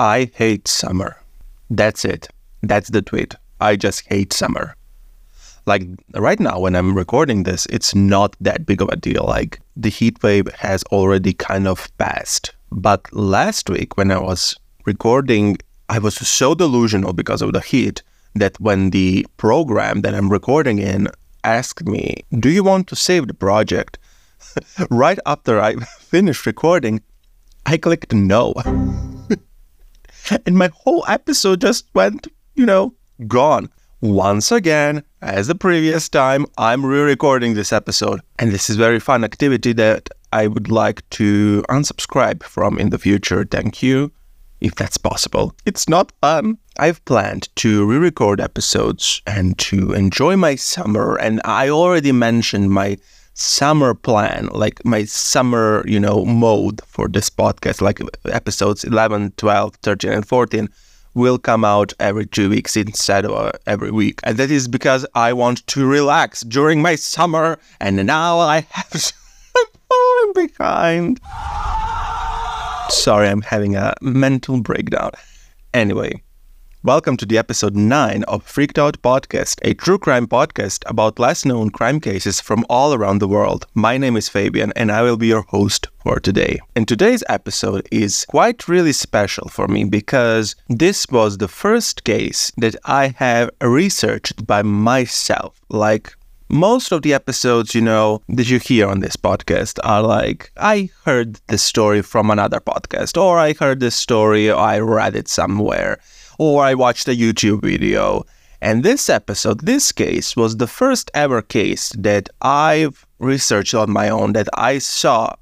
I hate summer. That's it. That's the tweet. I just hate summer. Like right now, when I'm recording this, it's not that big of a deal. Like the heat wave has already kind of passed. But last week, when I was recording, I was so delusional because of the heat that when the program that I'm recording in asked me, Do you want to save the project? right after I finished recording, I clicked no. and my whole episode just went, you know, gone. Once again, as the previous time, I'm re recording this episode. And this is very fun activity that I would like to unsubscribe from in the future. Thank you, if that's possible. It's not fun. I've planned to re record episodes and to enjoy my summer. And I already mentioned my summer plan, like my summer, you know, mode for this podcast, like episodes 11, 12, 13, and 14 will come out every two weeks instead of uh, every week. And that is because I want to relax during my summer, and now I have fallen behind. Sorry, I'm having a mental breakdown. Anyway, Welcome to the episode 9 of Freaked Out Podcast, a true crime podcast about less known crime cases from all around the world. My name is Fabian and I will be your host for today. And today's episode is quite really special for me because this was the first case that I have researched by myself. Like most of the episodes, you know, that you hear on this podcast are like, I heard this story from another podcast, or I heard this story, or I read it somewhere or I watched a YouTube video. And this episode, this case, was the first ever case that I've researched on my own, that I saw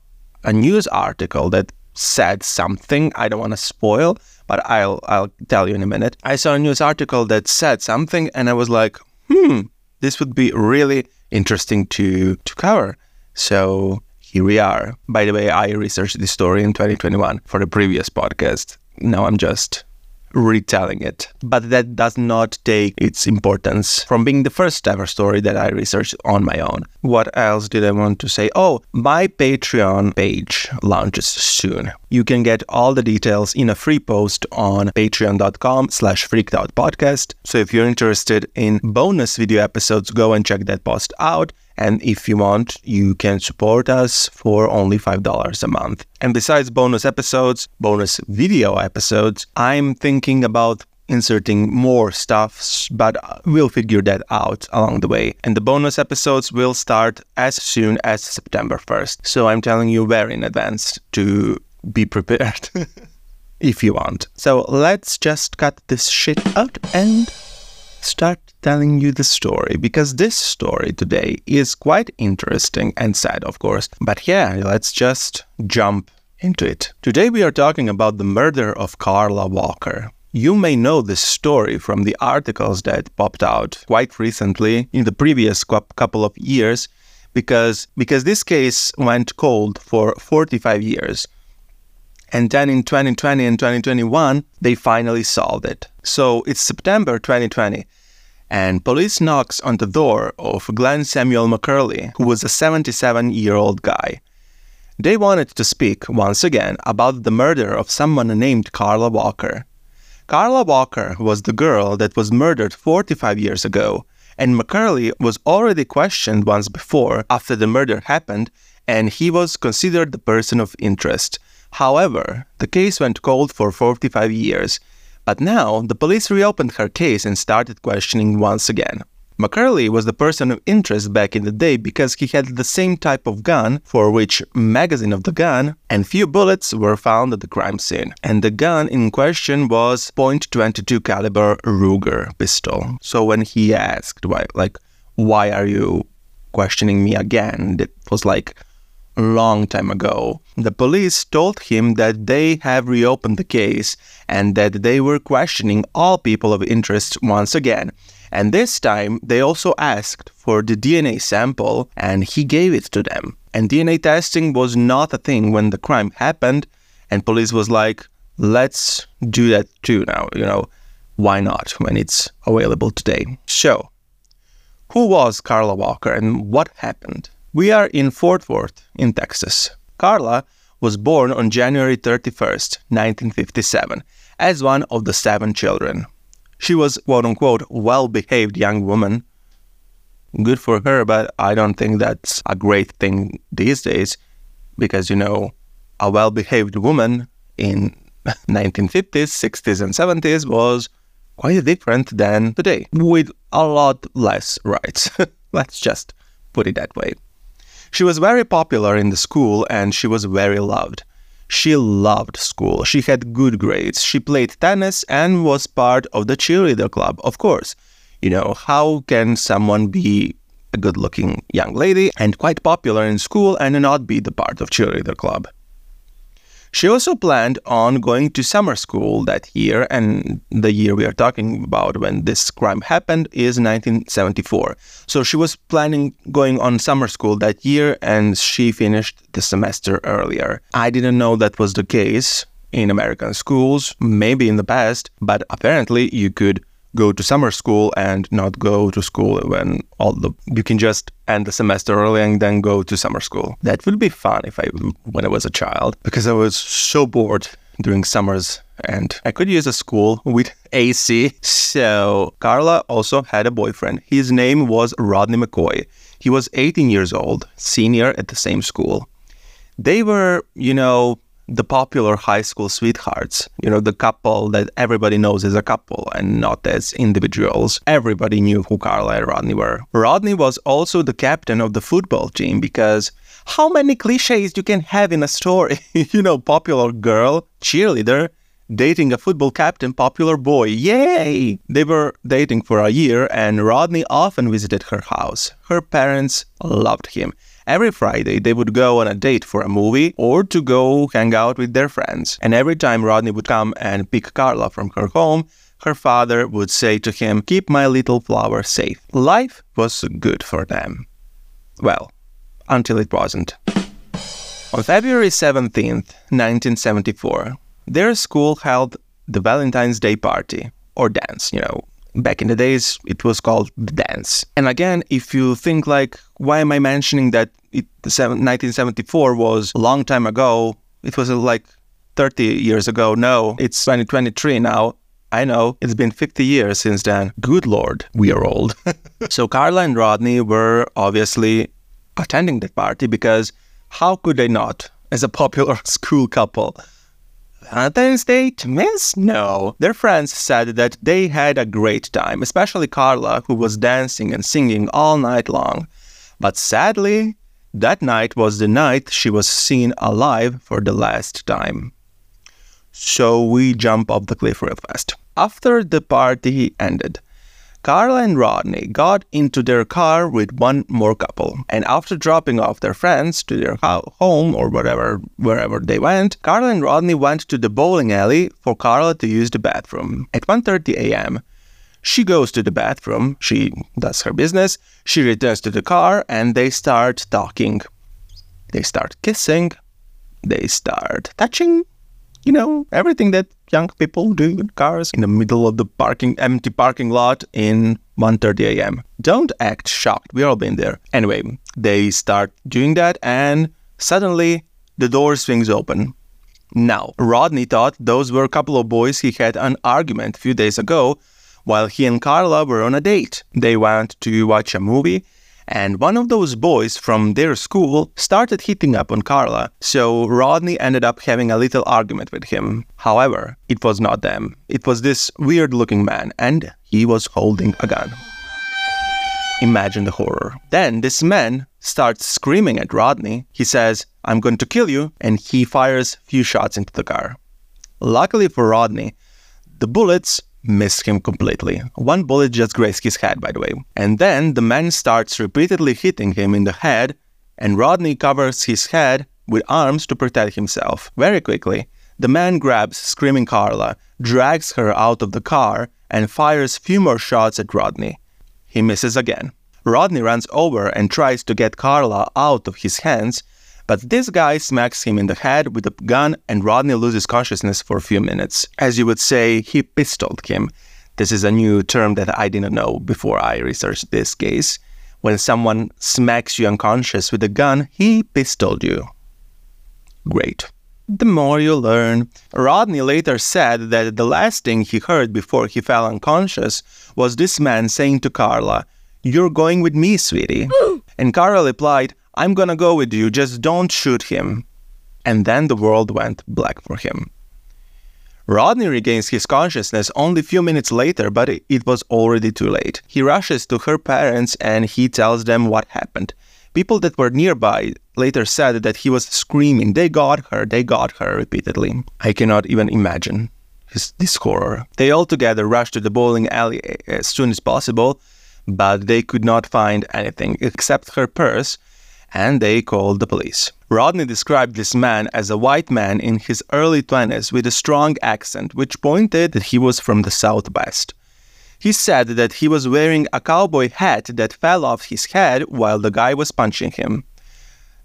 a news article that said something. I don't want to spoil, but I'll I'll tell you in a minute. I saw a news article that said something and I was like, hmm, this would be really interesting to to cover. So here we are. By the way, I researched this story in 2021 for the previous podcast. Now I'm just retelling it. But that does not take its importance from being the first ever story that I researched on my own. What else did I want to say? Oh, my Patreon page launches soon. You can get all the details in a free post on patreon.com slash freakedoutpodcast. So if you're interested in bonus video episodes, go and check that post out. And if you want, you can support us for only $5 a month. And besides bonus episodes, bonus video episodes, I'm thinking about inserting more stuffs, but we'll figure that out along the way. And the bonus episodes will start as soon as September 1st. So I'm telling you very in advance to be prepared if you want. So let's just cut this shit out and start telling you the story because this story today is quite interesting and sad, of course. But yeah, let's just jump into it. Today we are talking about the murder of Carla Walker. You may know this story from the articles that popped out quite recently in the previous couple of years because because this case went cold for 45 years. And then in 2020 and 2021, they finally solved it. So it's September 2020, and police knocks on the door of Glenn Samuel McCurley, who was a 77 year old guy. They wanted to speak once again about the murder of someone named Carla Walker. Carla Walker was the girl that was murdered 45 years ago, and McCurley was already questioned once before after the murder happened, and he was considered the person of interest. However, the case went cold for 45 years, but now, the police reopened her case and started questioning once again. McCurley was the person of interest back in the day because he had the same type of gun for which magazine of the gun and few bullets were found at the crime scene. And the gun in question was .22 caliber Ruger pistol. So when he asked why like why are you questioning me again? It was like long time ago. The police told him that they have reopened the case and that they were questioning all people of interest once again. And this time, they also asked for the DNA sample and he gave it to them. And DNA testing was not a thing when the crime happened, and police was like, let's do that too now, you know, why not when it's available today? So, who was Carla Walker and what happened? We are in Fort Worth, in Texas. Carla was born on January 31st, 1957, as one of the seven children. She was, quote unquote, well behaved young woman. Good for her, but I don't think that's a great thing these days because, you know, a well behaved woman in 1950s, 60s, and 70s was quite different than today, with a lot less rights. Let's just put it that way. She was very popular in the school and she was very loved. She loved school. She had good grades. She played tennis and was part of the cheerleader club, of course. You know, how can someone be a good looking young lady and quite popular in school and not be the part of cheerleader club? She also planned on going to summer school that year, and the year we are talking about when this crime happened is 1974. So she was planning going on summer school that year, and she finished the semester earlier. I didn't know that was the case in American schools, maybe in the past, but apparently you could go to summer school and not go to school when all the you can just end the semester early and then go to summer school. That would be fun if I when I was a child because I was so bored during summers and I could use a school with AC. So Carla also had a boyfriend. His name was Rodney McCoy. He was 18 years old, senior at the same school. They were, you know, the popular high school sweethearts, you know, the couple that everybody knows as a couple and not as individuals. Everybody knew who Carla and Rodney were. Rodney was also the captain of the football team because how many cliches you can have in a story? you know, popular girl, cheerleader, dating a football captain, popular boy. Yay! They were dating for a year and Rodney often visited her house. Her parents loved him. Every Friday, they would go on a date for a movie or to go hang out with their friends. And every time Rodney would come and pick Carla from her home, her father would say to him, Keep my little flower safe. Life was good for them. Well, until it wasn't. On February 17th, 1974, their school held the Valentine's Day party, or dance, you know, back in the days it was called the dance and again if you think like why am i mentioning that it, 1974 was a long time ago it was uh, like 30 years ago no it's 2023 now I know it's been 50 years since then. Good lord, we are old. so Carla and Rodney were obviously attending that party because how could they not as a popular school couple? Valentine's Day to miss? No. Their friends said that they had a great time, especially Carla, who was dancing and singing all night long. But sadly, that night was the night she was seen alive for the last time. So we jump off the cliff real fast. After the party ended, Carla and Rodney got into their car with one more couple, and after dropping off their friends to their home or whatever, wherever they went, Carla and Rodney went to the bowling alley for Carla to use the bathroom. At 1:30 a.m., she goes to the bathroom, she does her business, she returns to the car, and they start talking. They start kissing, they start touching, you know, everything that young people do in cars in the middle of the parking empty parking lot in 1:30 a.m. Don't act shocked. We all been there. Anyway, they start doing that and suddenly the door swings open. Now, Rodney thought those were a couple of boys he had an argument a few days ago while he and Carla were on a date. They went to watch a movie and one of those boys from their school started hitting up on Carla, so Rodney ended up having a little argument with him. However, it was not them. It was this weird looking man, and he was holding a gun. Imagine the horror. Then this man starts screaming at Rodney. He says, I'm going to kill you, and he fires few shots into the car. Luckily for Rodney, the bullets missed him completely. One bullet just grazed his head, by the way. And then the man starts repeatedly hitting him in the head, and Rodney covers his head with arms to protect himself. Very quickly, the man grabs screaming Carla, drags her out of the car, and fires few more shots at Rodney. He misses again. Rodney runs over and tries to get Carla out of his hands, but this guy smacks him in the head with a gun and Rodney loses consciousness for a few minutes. As you would say, he pistoled him. This is a new term that I didn't know before I researched this case. When someone smacks you unconscious with a gun, he pistoled you. Great. The more you learn. Rodney later said that the last thing he heard before he fell unconscious was this man saying to Carla, You're going with me, sweetie. and Carla replied, I'm gonna go with you, just don't shoot him. And then the world went black for him. Rodney regains his consciousness only a few minutes later, but it was already too late. He rushes to her parents and he tells them what happened. People that were nearby later said that he was screaming, They got her, they got her, repeatedly. I cannot even imagine his, this horror. They all together rushed to the bowling alley eh, eh, as soon as possible, but they could not find anything except her purse, and they called the police. Rodney described this man as a white man in his early 20s with a strong accent, which pointed that he was from the Southwest. He said that he was wearing a cowboy hat that fell off his head while the guy was punching him.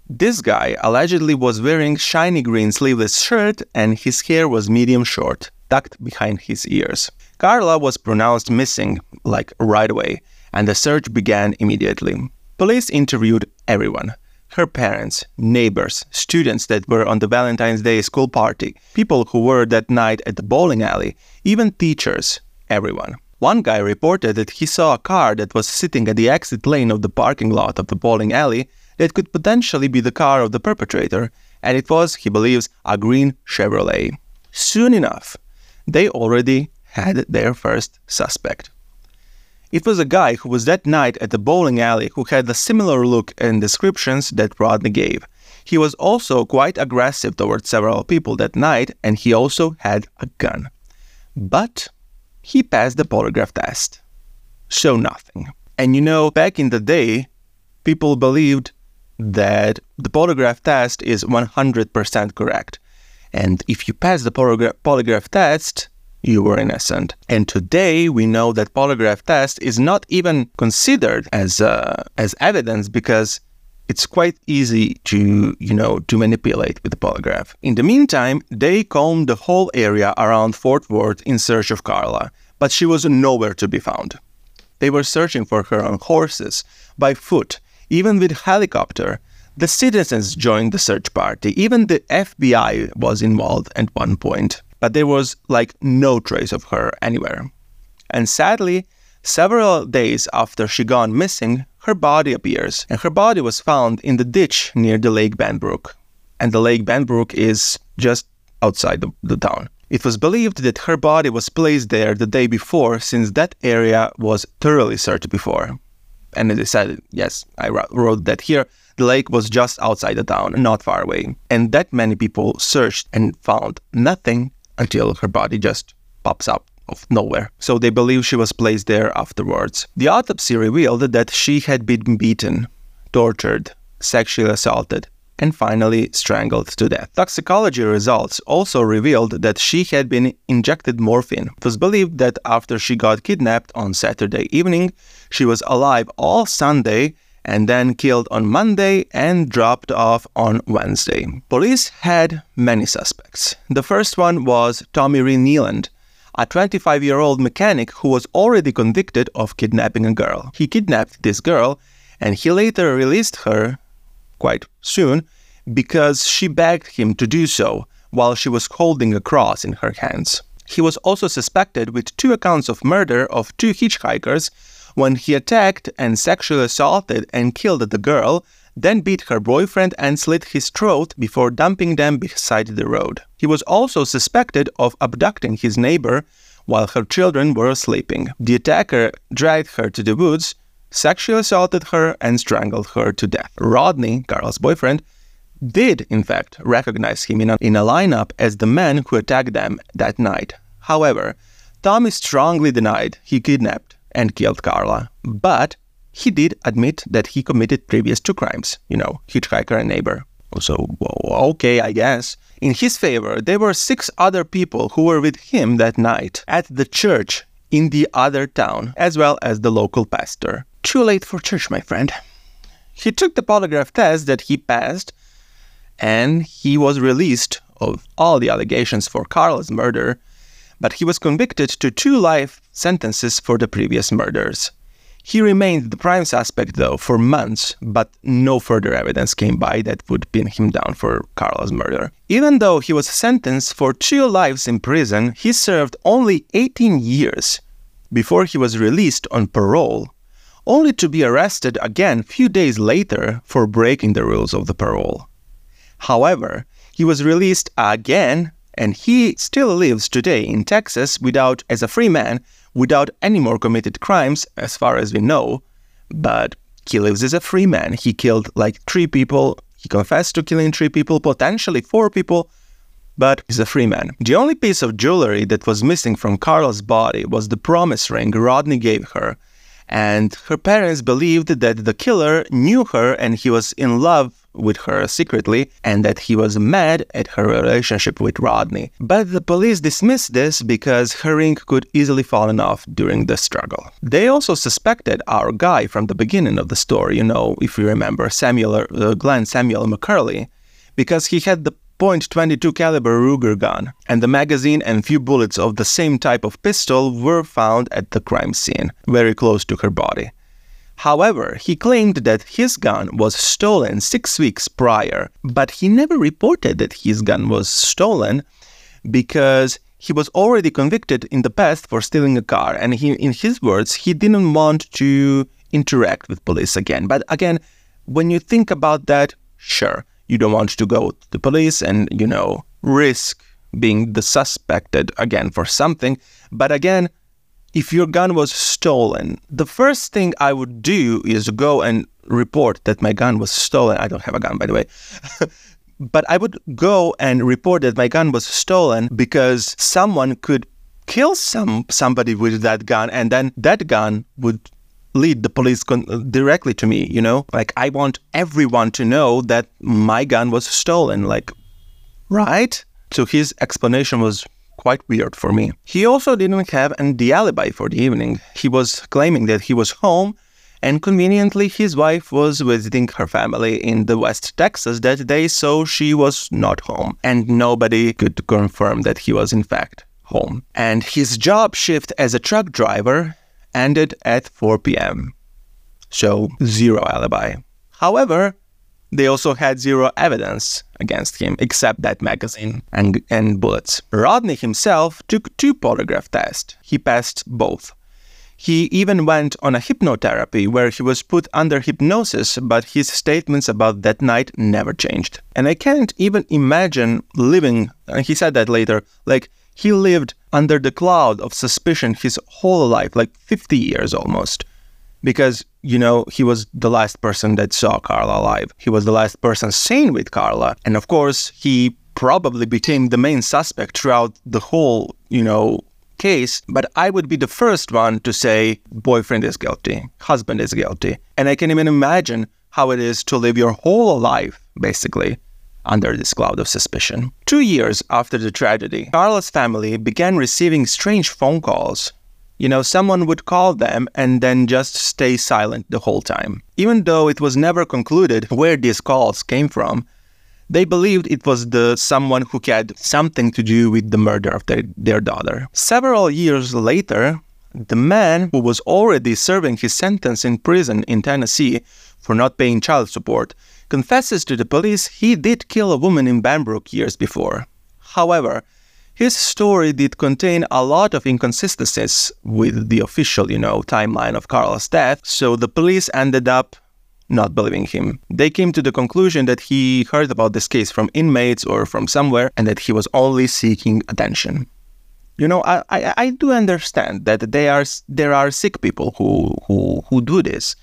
This guy allegedly was wearing shiny green sleeveless shirt and his hair was medium short, tucked behind his ears. Carla was pronounced missing like right away, and the search began immediately. Police interviewed everyone her parents, neighbors, students that were on the Valentine's Day school party, people who were that night at the bowling alley, even teachers, everyone. One guy reported that he saw a car that was sitting at the exit lane of the parking lot of the bowling alley that could potentially be the car of the perpetrator, and it was, he believes, a green Chevrolet. Soon enough, they already had their first suspect. It was a guy who was that night at the bowling alley who had a similar look and descriptions that Rodney gave. He was also quite aggressive towards several people that night, and he also had a gun. But he passed the polygraph test. So nothing. And you know, back in the day, people believed that the polygraph test is 100% correct. And if you pass the polygraph, polygraph test, you were innocent. And today we know that polygraph test is not even considered as uh, as evidence because it's quite easy to, you know, to manipulate with the polygraph. In the meantime, they combed the whole area around Fort Worth in search of Carla, but she was nowhere to be found. They were searching for her on horses, by foot, even with helicopter. The citizens joined the search party. Even the FBI was involved at one point, but there was like no trace of her anywhere. And sadly, several days after she gone missing, her body appears, and her body was found in the ditch near the Lake Benbrook. And the Lake Benbrook is just outside the, the town. It was believed that her body was placed there the day before, since that area was thoroughly searched before. And they decided, yes, I wrote that here. The lake was just outside the town, not far away. And that many people searched and found nothing until her body just pops up of nowhere. So they believe she was placed there afterwards. The autopsy revealed that she had been beaten, tortured, sexually assaulted, and finally strangled to death. Toxicology results also revealed that she had been injected morphine. It was believed that after she got kidnapped on Saturday evening, she was alive all Sunday and then killed on Monday and dropped off on Wednesday. Police had many suspects. The first one was Tommy Ray Kneeland, a 25 year old mechanic who was already convicted of kidnapping a girl. He kidnapped this girl and he later released her quite soon because she begged him to do so while she was holding a cross in her hands. He was also suspected with two accounts of murder of two hitchhikers when he attacked and sexually assaulted and killed the girl then beat her boyfriend and slit his throat before dumping them beside the road. He was also suspected of abducting his neighbor while her children were sleeping. The attacker dragged her to the woods, sexually assaulted her, and strangled her to death. Rodney, Carla's boyfriend, did in fact recognize him in a, in a lineup as the man who attacked them that night. However, Tommy strongly denied he kidnapped and killed Carla, but he did admit that he committed previous two crimes, you know, hitchhiker and neighbor. So, okay, I guess. In his favor, there were six other people who were with him that night at the church in the other town, as well as the local pastor. Too late for church, my friend. He took the polygraph test that he passed, and he was released of all the allegations for Carla's murder, but he was convicted to two life sentences for the previous murders. He remained the prime suspect, though, for months, but no further evidence came by that would pin him down for Carla's murder. Even though he was sentenced for two lives in prison, he served only 18 years before he was released on parole, only to be arrested again few days later for breaking the rules of the parole. However, he was released again and he still lives today in Texas without as a free man without any more committed crimes, as far as we know. But he lives as a free man. He killed like three people. He confessed to killing three people, potentially four people, but he's a free man. The only piece of jewelry that was missing from Carla's body was the promise ring Rodney gave her. And her parents believed that the killer knew her and he was in love with her secretly and that he was mad at her relationship with Rodney. But the police dismissed this because her ring could easily fallen off during the struggle. They also suspected our guy from the beginning of the story, you know, if you remember Samuel uh, Glenn Samuel McCurley, because he had the .22 caliber Ruger gun, and the magazine and few bullets of the same type of pistol were found at the crime scene, very close to her body. However, he claimed that his gun was stolen six weeks prior, but he never reported that his gun was stolen because he was already convicted in the past for stealing a car. And he, in his words, he didn't want to interact with police again. But again, when you think about that, sure, you don't want to go to the police and, you know, risk being the suspected again for something. But again, if your gun was stolen, the first thing I would do is go and report that my gun was stolen. I don't have a gun, by the way. but I would go and report that my gun was stolen because someone could kill some somebody with that gun and then that gun would lead the police con- directly to me you know like i want everyone to know that my gun was stolen like right so his explanation was quite weird for me. He also didn't have the alibi for the evening. He was claiming that he was home, and conveniently, his wife was visiting her family in the West Texas that day, so she was not home, and nobody could confirm that he was in fact home. And his job shift as a truck driver ended at 4 p.m. So, zero alibi. However, they also had zero evidence against him except that magazine and, and bullets. Rodney himself took two polygraph tests. He passed both. He even went on a hypnotherapy where he was put under hypnosis, but his statements about that night never changed. And I can't even imagine living, and he said that later, like he lived under the cloud of suspicion his whole life, like 50 years almost because you know he was the last person that saw Carla alive. He was the last person seen with Carla, and of course he probably became the main suspect throughout the whole you know case. But I would be the first one to say boyfriend is guilty, husband is guilty, and I can even imagine how it is to live your whole life basically under this cloud of suspicion. Two years after the tragedy, Carla's family began receiving strange phone calls you know, someone would call them and then just stay silent the whole time. Even though it was never concluded where these calls came from, they believed it was the someone who had something to do with the murder of their, their daughter. Several years later, the man who was already serving his sentence in prison in Tennessee for not paying child support confesses to the police he did kill a woman in Benbrook years before. However, his story did contain a lot of inconsistencies with the official, you know, timeline of Carla's death, so the police ended up not believing him. They came to the conclusion that he heard about this case from inmates or from somewhere and that he was only seeking attention. You know, I, I, I do understand that they are, there are sick people who, who, who do this,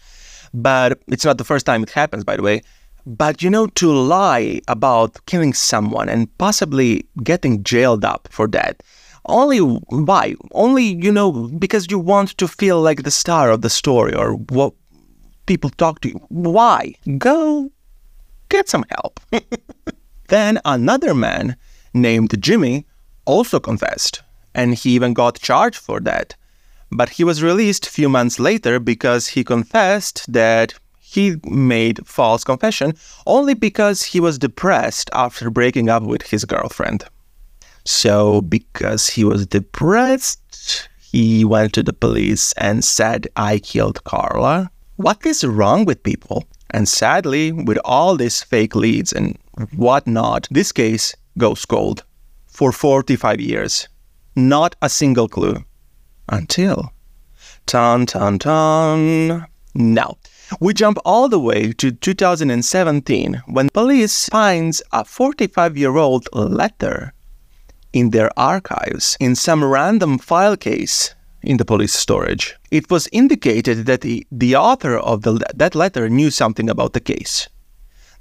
but it's not the first time it happens, by the way. But you know, to lie about killing someone and possibly getting jailed up for that, only why? Only, you know, because you want to feel like the star of the story or what people talk to you. Why? Go get some help. then another man named Jimmy also confessed, and he even got charged for that. But he was released a few months later because he confessed that he made false confession only because he was depressed after breaking up with his girlfriend. So, because he was depressed, he went to the police and said, I killed Carla. What is wrong with people? And sadly, with all these fake leads and whatnot, this case goes cold for 45 years. Not a single clue. Until. Tan, tan, tan. Now, we jump all the way to 2017 when police finds a 45 year old letter in their archives in some random file case in the police storage. It was indicated that the, the author of the, that letter knew something about the case.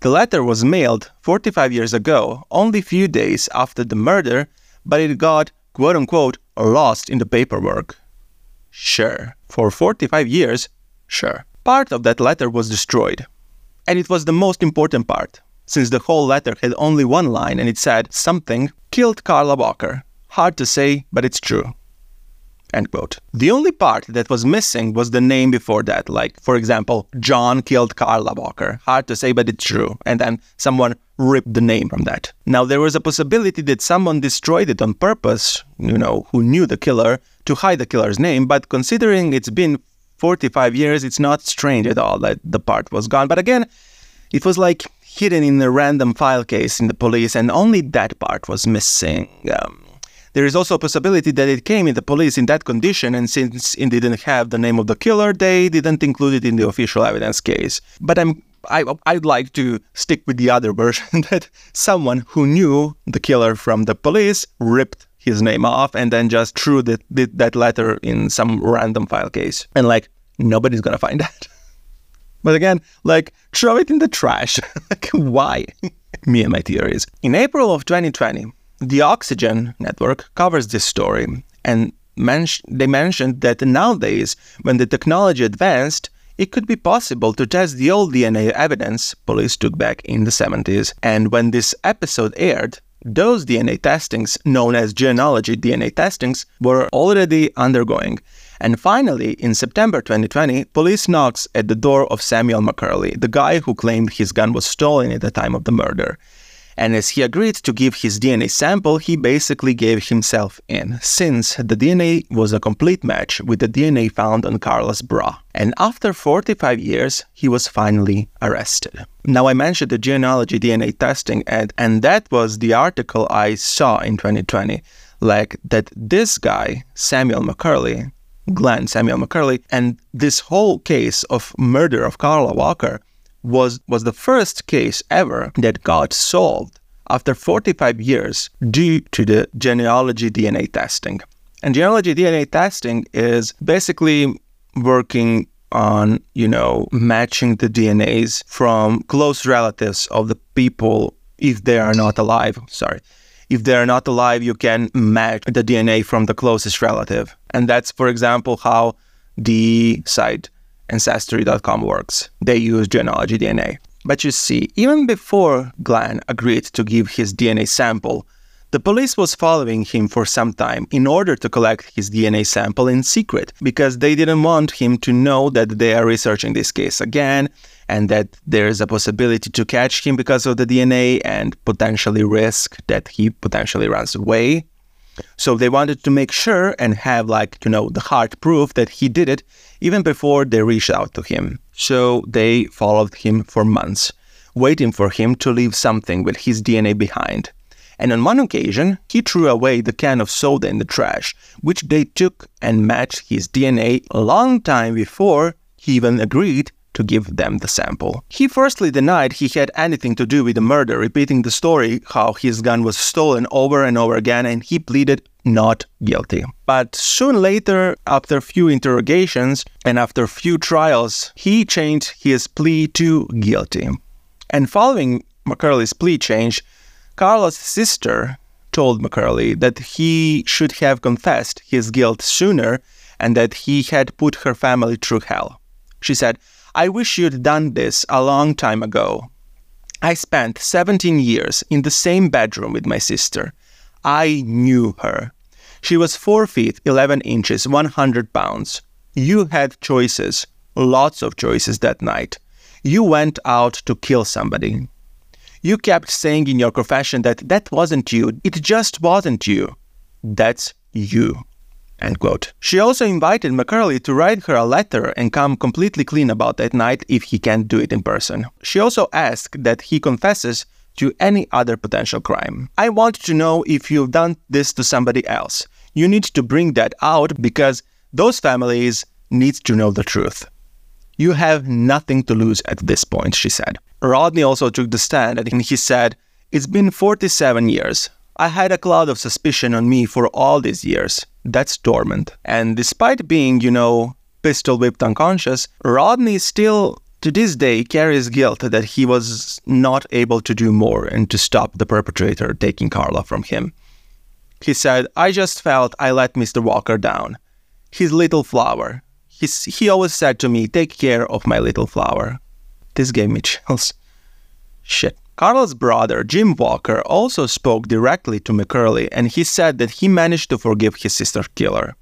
The letter was mailed 45 years ago, only a few days after the murder, but it got quote unquote lost in the paperwork. Sure, for 45 years, sure. Part of that letter was destroyed. And it was the most important part, since the whole letter had only one line and it said something killed Carla Walker. Hard to say, but it's true. End quote. The only part that was missing was the name before that, like, for example, John killed Carla Walker. Hard to say, but it's true. And then someone ripped the name from that. Now, there was a possibility that someone destroyed it on purpose, you know, who knew the killer, to hide the killer's name, but considering it's been 45 years, it's not strange at all that the part was gone. But again, it was like hidden in a random file case in the police, and only that part was missing. Um, there is also a possibility that it came in the police in that condition, and since it didn't have the name of the killer, they didn't include it in the official evidence case. But I'm I, I'd like to stick with the other version that someone who knew the killer from the police ripped his name off and then just threw the, the, that letter in some random file case. And like, nobody's gonna find that. but again, like, throw it in the trash. like, why? Me and my theories. In April of 2020, the Oxygen network covers this story, and men- they mentioned that nowadays, when the technology advanced, it could be possible to test the old DNA evidence police took back in the 70s. And when this episode aired, those DNA testings, known as genealogy DNA testings, were already undergoing. And finally, in September 2020, police knocks at the door of Samuel McCurley, the guy who claimed his gun was stolen at the time of the murder. And as he agreed to give his DNA sample, he basically gave himself in, since the DNA was a complete match with the DNA found on Carla's bra. And after 45 years, he was finally arrested. Now, I mentioned the genealogy DNA testing, and, and that was the article I saw in 2020. Like that, this guy, Samuel McCurley, Glenn Samuel McCurley, and this whole case of murder of Carla Walker was, was the first case ever that got solved after 45 years due to the genealogy DNA testing. And genealogy DNA testing is basically working on, you know, matching the DNAs from close relatives of the people if they are not alive. Sorry. If they are not alive, you can match the DNA from the closest relative. And that's, for example, how the site Ancestry.com works. They use genealogy DNA. But you see, even before Glenn agreed to give his DNA sample, the police was following him for some time in order to collect his DNA sample in secret because they didn't want him to know that they are researching this case again and that there is a possibility to catch him because of the DNA and potentially risk that he potentially runs away. So they wanted to make sure and have, like, you know, the hard proof that he did it even before they reached out to him. So they followed him for months, waiting for him to leave something with his DNA behind. And on one occasion, he threw away the can of soda in the trash, which they took and matched his DNA a long time before he even agreed to give them the sample. He firstly denied he had anything to do with the murder, repeating the story how his gun was stolen over and over again, and he pleaded not guilty. But soon later, after a few interrogations and after a few trials, he changed his plea to guilty. And following McCurley's plea change, Carla's sister told McCurley that he should have confessed his guilt sooner and that he had put her family through hell. She said, I wish you'd done this a long time ago. I spent 17 years in the same bedroom with my sister. I knew her. She was 4 feet 11 inches, 100 pounds. You had choices, lots of choices that night. You went out to kill somebody. You kept saying in your confession that that wasn't you, it just wasn't you. That's you. She also invited McCurley to write her a letter and come completely clean about that night if he can't do it in person. She also asked that he confesses to any other potential crime. I want to know if you've done this to somebody else. You need to bring that out because those families need to know the truth. You have nothing to lose at this point, she said. Rodney also took the stand and he said, It's been 47 years. I had a cloud of suspicion on me for all these years. That's dormant. And despite being, you know, pistol whipped unconscious, Rodney still, to this day, carries guilt that he was not able to do more and to stop the perpetrator taking Carla from him. He said, I just felt I let Mr. Walker down. His little flower. He's, he always said to me, Take care of my little flower. This gave me chills. Shit. Carla's brother, Jim Walker, also spoke directly to McCurley and he said that he managed to forgive his sister killer.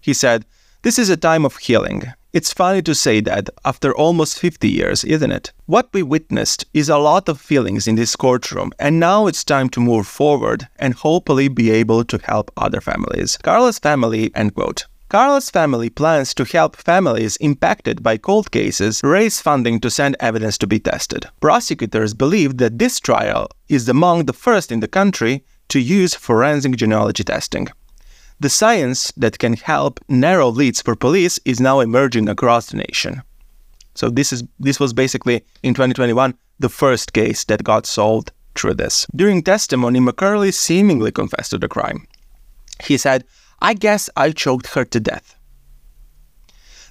He said, This is a time of healing. It's funny to say that after almost 50 years, isn't it? What we witnessed is a lot of feelings in this courtroom, and now it's time to move forward and hopefully be able to help other families. Carla's family, end quote. Carla's family plans to help families impacted by cold cases raise funding to send evidence to be tested. Prosecutors believe that this trial is among the first in the country to use forensic genealogy testing. The science that can help narrow leads for police is now emerging across the nation. So this is this was basically in 2021 the first case that got solved through this. During testimony, McCurley seemingly confessed to the crime. He said, I guess I choked her to death.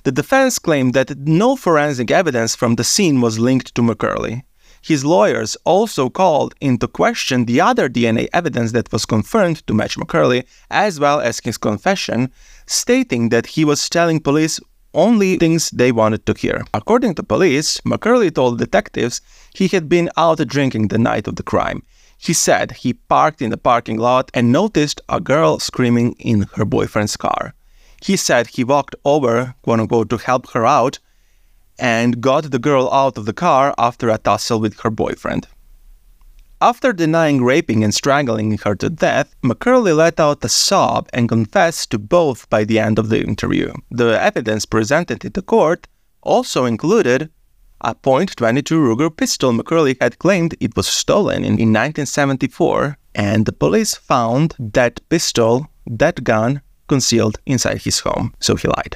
The defense claimed that no forensic evidence from the scene was linked to McCurley. His lawyers also called into question the other DNA evidence that was confirmed to match McCurley, as well as his confession, stating that he was telling police only things they wanted to hear. According to police, McCurley told detectives he had been out drinking the night of the crime. He said he parked in the parking lot and noticed a girl screaming in her boyfriend's car. He said he walked over, quote unquote, to help her out and got the girl out of the car after a tussle with her boyfriend. After denying raping and strangling her to death, McCurley let out a sob and confessed to both by the end of the interview. The evidence presented in the court also included a .22 Ruger pistol McCurley had claimed it was stolen in, in 1974, and the police found that pistol, that gun, concealed inside his home, so he lied.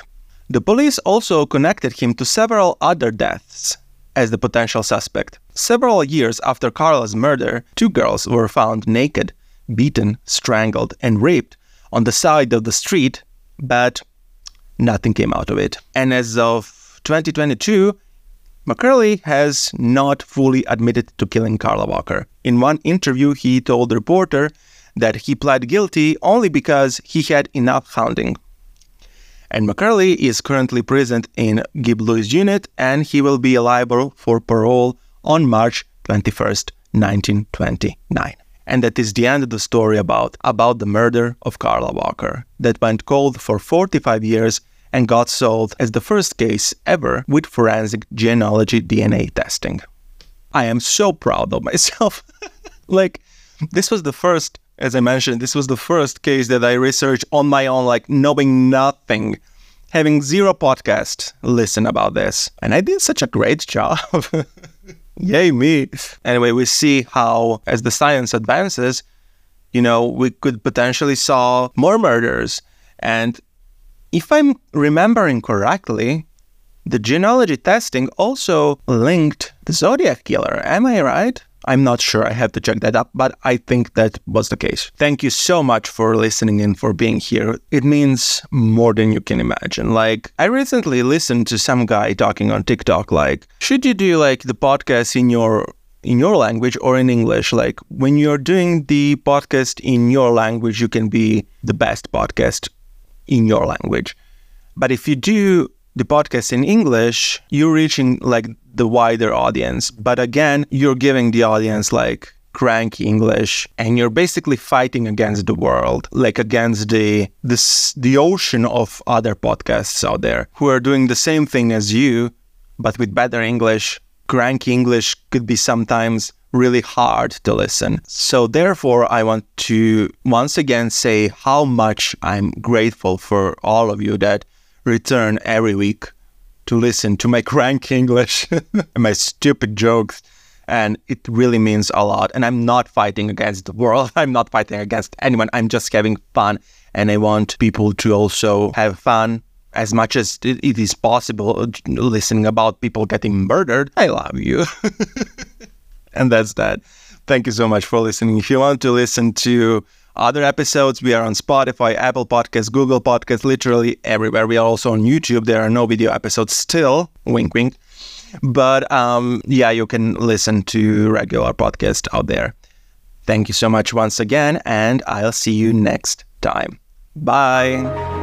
The police also connected him to several other deaths as the potential suspect. Several years after Carla's murder, two girls were found naked, beaten, strangled, and raped on the side of the street, but nothing came out of it. And as of 2022, McCurley has not fully admitted to killing Carla Walker. In one interview, he told the reporter that he pled guilty only because he had enough hounding. And McCurley is currently present in Gib Lewis unit and he will be liable for parole on March 21st, 1929. And that is the end of the story about, about the murder of Carla Walker that went cold for 45 years and got solved as the first case ever with forensic genealogy DNA testing. I am so proud of myself. like, this was the first, as I mentioned, this was the first case that I researched on my own, like knowing nothing, having zero podcast listen about this. And I did such a great job. Yay, me. Anyway, we see how, as the science advances, you know, we could potentially solve more murders and if I'm remembering correctly, the genealogy testing also linked the Zodiac killer. Am I right? I'm not sure. I have to check that up, but I think that was the case. Thank you so much for listening and for being here. It means more than you can imagine. Like, I recently listened to some guy talking on TikTok like, should you do like the podcast in your in your language or in English. Like when you're doing the podcast in your language, you can be the best podcast in your language. But if you do the podcast in English, you're reaching like the wider audience. But again, you're giving the audience like cranky English and you're basically fighting against the world, like against the this the ocean of other podcasts out there who are doing the same thing as you, but with better English. Cranky English could be sometimes really hard to listen. So, therefore, I want to once again say how much I'm grateful for all of you that return every week to listen to my crank English and my stupid jokes. And it really means a lot. And I'm not fighting against the world. I'm not fighting against anyone. I'm just having fun. And I want people to also have fun as much as it is possible listening about people getting murdered. I love you. and that's that. Thank you so much for listening. If you want to listen to other episodes, we are on Spotify, Apple Podcasts, Google Podcasts, literally everywhere. We are also on YouTube. There are no video episodes still. Wink, wink. But um, yeah, you can listen to regular podcasts out there. Thank you so much once again, and I'll see you next time. Bye.